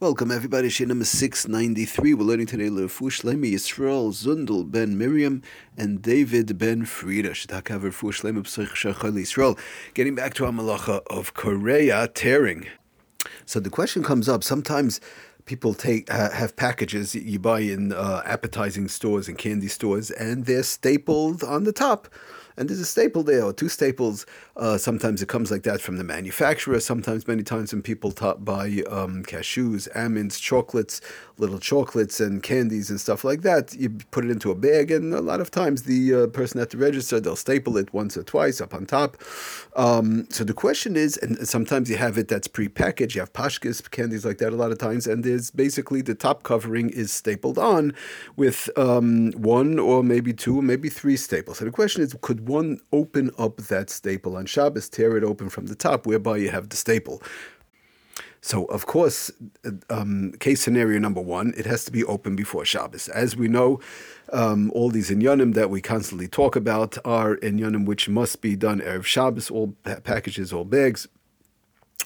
Welcome everybody, Shir number 693. We're learning today Lefu Shlemi Yisrael Zundel ben Miriam and David ben Frida. Yisrael. Getting back to our malacha of Kore'a tearing. So the question comes up, sometimes people take uh, have packages you buy in uh, appetizing stores and candy stores and they're stapled on the top and there's a staple there or two staples. Uh, sometimes it comes like that from the manufacturer. Sometimes, many times, when people t- buy um, cashews, almonds, chocolates, little chocolates and candies and stuff like that, you put it into a bag, and a lot of times the uh, person at the register they'll staple it once or twice up on top. Um, so the question is, and sometimes you have it that's pre-packaged. You have pashkis candies like that a lot of times, and there's basically the top covering is stapled on with um, one or maybe two, maybe three staples. So the question is, could one open up that staple on Shabbos, tear it open from the top, whereby you have the staple. So, of course, um, case scenario number one, it has to be open before Shabbos. As we know, um, all these inyanim that we constantly talk about are inyanim which must be done erev Shabbos. All packages, all bags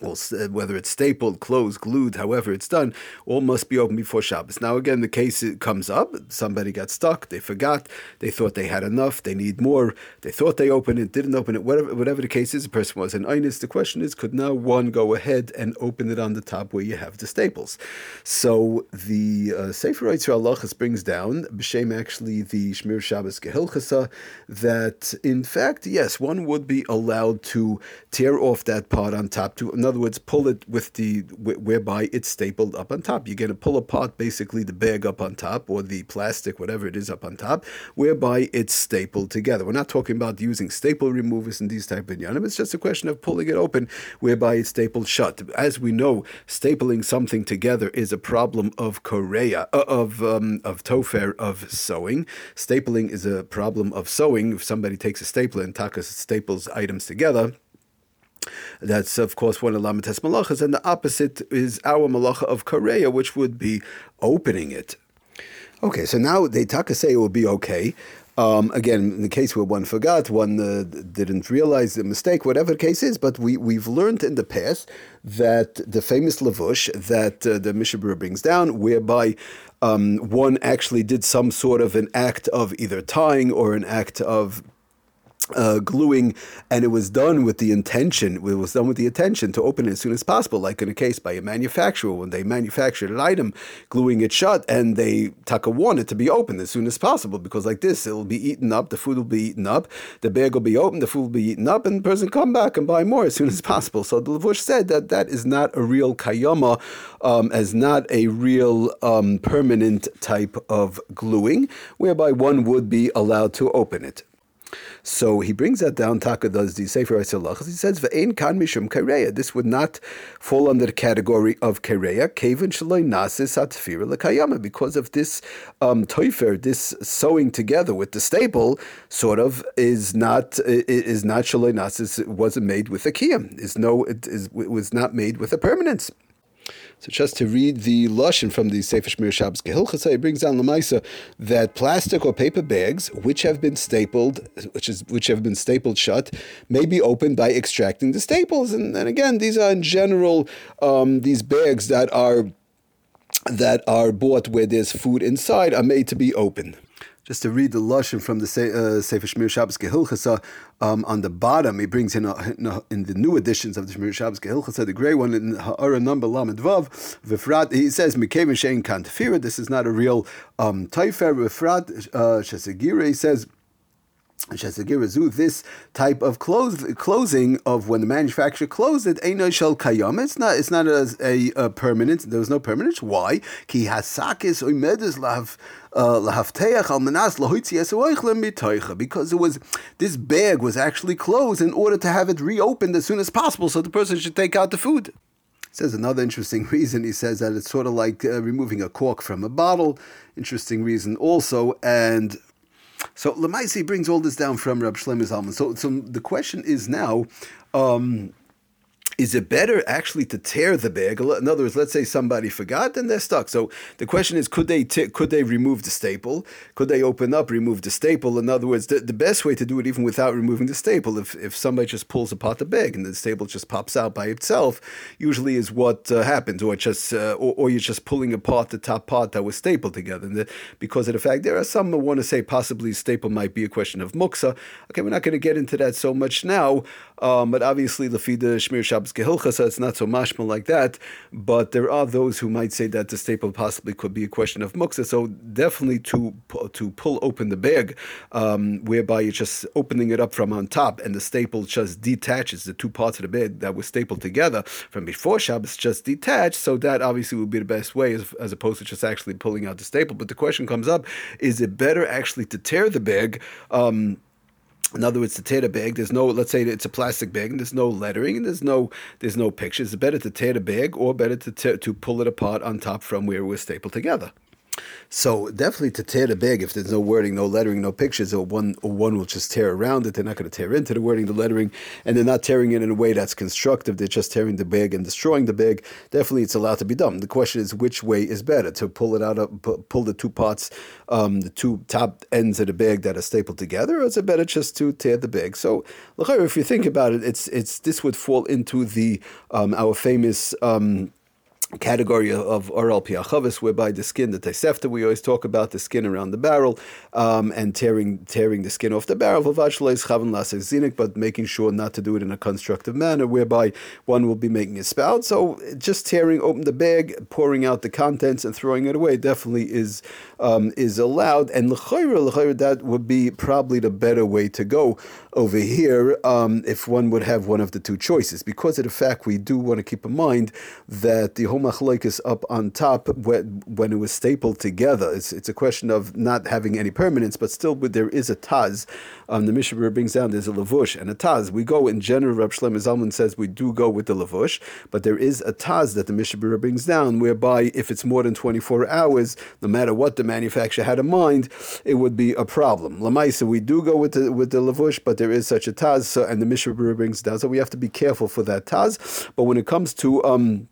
well, whether it's stapled, closed, glued, however it's done, all must be open before Shabbos. Now, again, the case comes up. Somebody got stuck. They forgot. They thought they had enough. They need more. They thought they opened it, didn't open it. Whatever, whatever the case is, the person was an Einis. The question is, could now one go ahead and open it on the top where you have the staples? So the uh, Sefer Yitzhak Halachas brings down, b'shem actually the Shmiras Shabbos K'hilchasa, that in fact, yes, one would be allowed to tear off that part on top to other words, pull it with the whereby it's stapled up on top. You're going to pull apart basically the bag up on top or the plastic, whatever it is up on top, whereby it's stapled together. We're not talking about using staple removers and these type of yanim. It's just a question of pulling it open, whereby it's stapled shut. As we know, stapling something together is a problem of Kore'a, uh, of um, of tofer of sewing. Stapling is a problem of sewing. If somebody takes a stapler and takas staples items together that's, of course, one of Lamites Malachas, and the opposite is our Malacha of Kore'a, which would be opening it. Okay, so now they taka say it will be okay. Um, again, in the case where one forgot, one uh, didn't realize the mistake, whatever the case is, but we, we've learned in the past that the famous lavush that uh, the Mishnah Berurah brings down, whereby um, one actually did some sort of an act of either tying or an act of uh, gluing, and it was done with the intention. It was done with the intention to open it as soon as possible, like in a case by a manufacturer when they manufactured an item, gluing it shut, and they taka want it to be opened as soon as possible because like this, it'll be eaten up, the food will be eaten up, the bag will be open, the food will be eaten up, and the person come back and buy more as soon as possible. So the Lavush said that that is not a real kayama, um, as not a real um, permanent type of gluing, whereby one would be allowed to open it. So he brings that down. Taka does the Sefer. He says ve'ein kan mishum kereya. This would not fall under the category of kereya. Kevin shaloi nasis atfira lekayama because of this um, toifer, this sewing together with the staple, sort of is not is not shaloi nasis. It wasn't made with a kiyam. Is no it is it was not made with a permanence. So just to read the lashon from the Sefer Shmiras Shabbos K'hilchasa, it brings down Lamaisa that plastic or paper bags which have been stapled, which is which have been stapled shut, may be opened by extracting the staples. And, and again, these are in general um, these bags that are that are bought where there's food inside are made to be open just to read the lashon from the uh, Sefer Shmiras Shabbos K'hilchasa um, on the bottom, he brings in, a, in, a, in, the new editions of the Shmiras Shabbos K'hilchasa, the grey one in Ha'ara number Lamed Vav, Vifrat, he says, Mikevin Shein Kantafira, this is not a real um, Taifer, Vifrat, uh, Shesagire, he says, this type of close, closing of when the manufacturer closed it, shel kayam. It's not. It's not a, a, a, permanent. There was no permanence. Why? Uh, because it was this bag was actually closed in order to have it reopened as soon as possible, so the person should take out the food. Says another interesting reason. He says that it's sort of like uh, removing a cork from a bottle. Interesting reason also, and so Lamaisi brings all this down from Rab Shlomo Zalman. So, so the question is now, um, is it better actually to tear the bag? In other words, let's say somebody forgot and they're stuck. So the question is, could they t- could they remove the staple? Could they open up, remove the staple? In other words, the, the best way to do it, even without removing the staple, if, if somebody just pulls apart the bag and the staple just pops out by itself, usually is what uh, happens, or just uh, or, or, you're just pulling apart the top part that was stapled together. And the, because of the fact there are some who want to say possibly staple might be a question of muksa. Okay, we're not going to get into that so much now, um, but obviously the fida shmir Shabbos Gehilcha, so it's not so mashma like that. But there are those who might say that the staple possibly could be a question of muksa. So definitely to to pull open the bag, um, whereby you're just opening it up from on top, and the staple just detaches the two parts of the bag that were stapled together from before Shabbos, just detached. So that obviously would be the best way, as, as opposed to just actually pulling out the staple. But the question comes up: Is it better actually to tear the bag? Um, in other words, the the bag, there's no. Let's say it's a plastic bag, and there's no lettering, and there's no there's no pictures. It's better to tear the bag, or better to to pull it apart on top from where it was stapled together. So definitely to tear the bag, if there's no wording, no lettering, no pictures, or one or one will just tear around it. They're not going to tear into the wording, the lettering, and they're not tearing it in a way that's constructive. They're just tearing the bag and destroying the bag. Definitely, it's allowed to be done. The question is, which way is better to pull it out of pull the two parts, um, the two top ends of the bag that are stapled together, or is it better just to tear the bag? So, if you think about it, it's it's this would fall into the um, our famous. Um, category of oral piachavis, whereby the skin, the tesefta, we always talk about the skin around the barrel, um, and tearing tearing the skin off the barrel, but making sure not to do it in a constructive manner, whereby one will be making a spout. So just tearing open the bag, pouring out the contents, and throwing it away definitely is um, is allowed. And that would be probably the better way to go over here um, if one would have one of the two choices. Because of the fact we do want to keep in mind that the whole machlokes up on top when, when it was stapled together. It's, it's a question of not having any permanence, but still there is a taz. Um, the Mishnah brings down there's a lavush and a taz. We go in general. Rab Shlomo Zalman says we do go with the lavush, but there is a taz that the Mishnah brings down whereby if it's more than 24 hours, no matter what the manufacturer had in mind, it would be a problem. Lamaisa, we do go with the with the lavush, but there is such a taz, so, and the Mishnah brings down. So we have to be careful for that taz. But when it comes to um,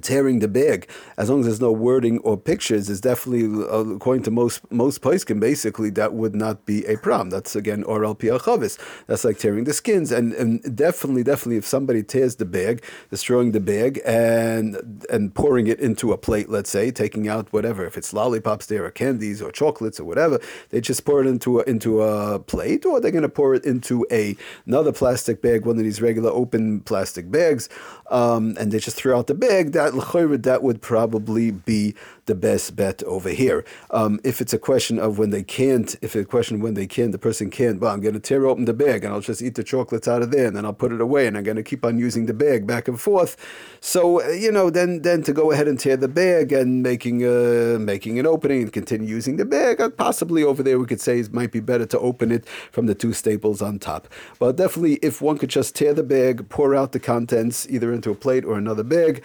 tearing the bag, as long as there's no wording or pictures, is definitely, uh, according to most most can basically that would not be a problem. That's again oral piachavis. That's like tearing the skins, and and definitely, definitely, if somebody tears the bag, destroying the bag, and and pouring it into a plate, let's say, taking out whatever, if it's lollipops there or candies or chocolates or whatever, they just pour it into a, into a plate, or they're going to pour it into a another plastic bag, one of these regular open plastic bags, um, and they just throw out the bag that that would probably be the best bet over here. Um, if it's a question of when they can't, if it's a question when they can, the person can't, well, I'm going to tear open the bag and I'll just eat the chocolates out of there and then I'll put it away and I'm going to keep on using the bag back and forth. So, uh, you know, then then to go ahead and tear the bag and making a, making an opening and continue using the bag, uh, possibly over there we could say it might be better to open it from the two staples on top. But definitely, if one could just tear the bag, pour out the contents either into a plate or another bag,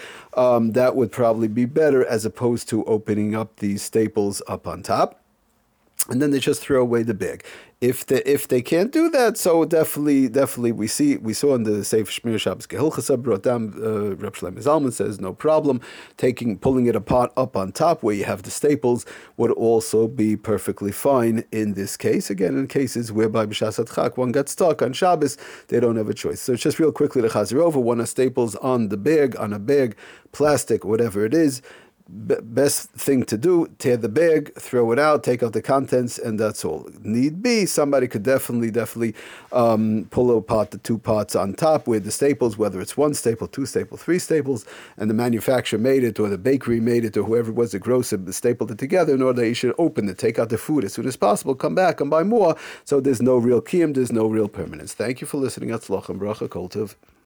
um, that would probably be better as opposed to opening up these staples up on top and then they just throw away the bag. If they if they can't do that, so definitely definitely we see we saw in the Sefer Shmiras Shabbos K'hilchasa brought down uh, Reb Shlomo Zalman says no problem taking pulling it apart up on top where you have the staples would also be perfectly fine in this case. Again, in cases whereby b'shasat chak one got stuck on Shabbos, they don't have a choice. So just real quickly the chazer over one of staples on the bag on a bag, plastic whatever it is best thing to do tear the bag throw it out take out the contents and that's all. Need be somebody could definitely definitely um, pull apart the two parts on top with the staples whether it's one staple two staple three staples and the manufacturer made it or the bakery made it or whoever it was the grocer stapled it together in order that you should open it take out the food as soon as possible come back and buy more. So there's no real kiyum there's no real permanence. Thank you for listening. Atzloch and bracha kultiv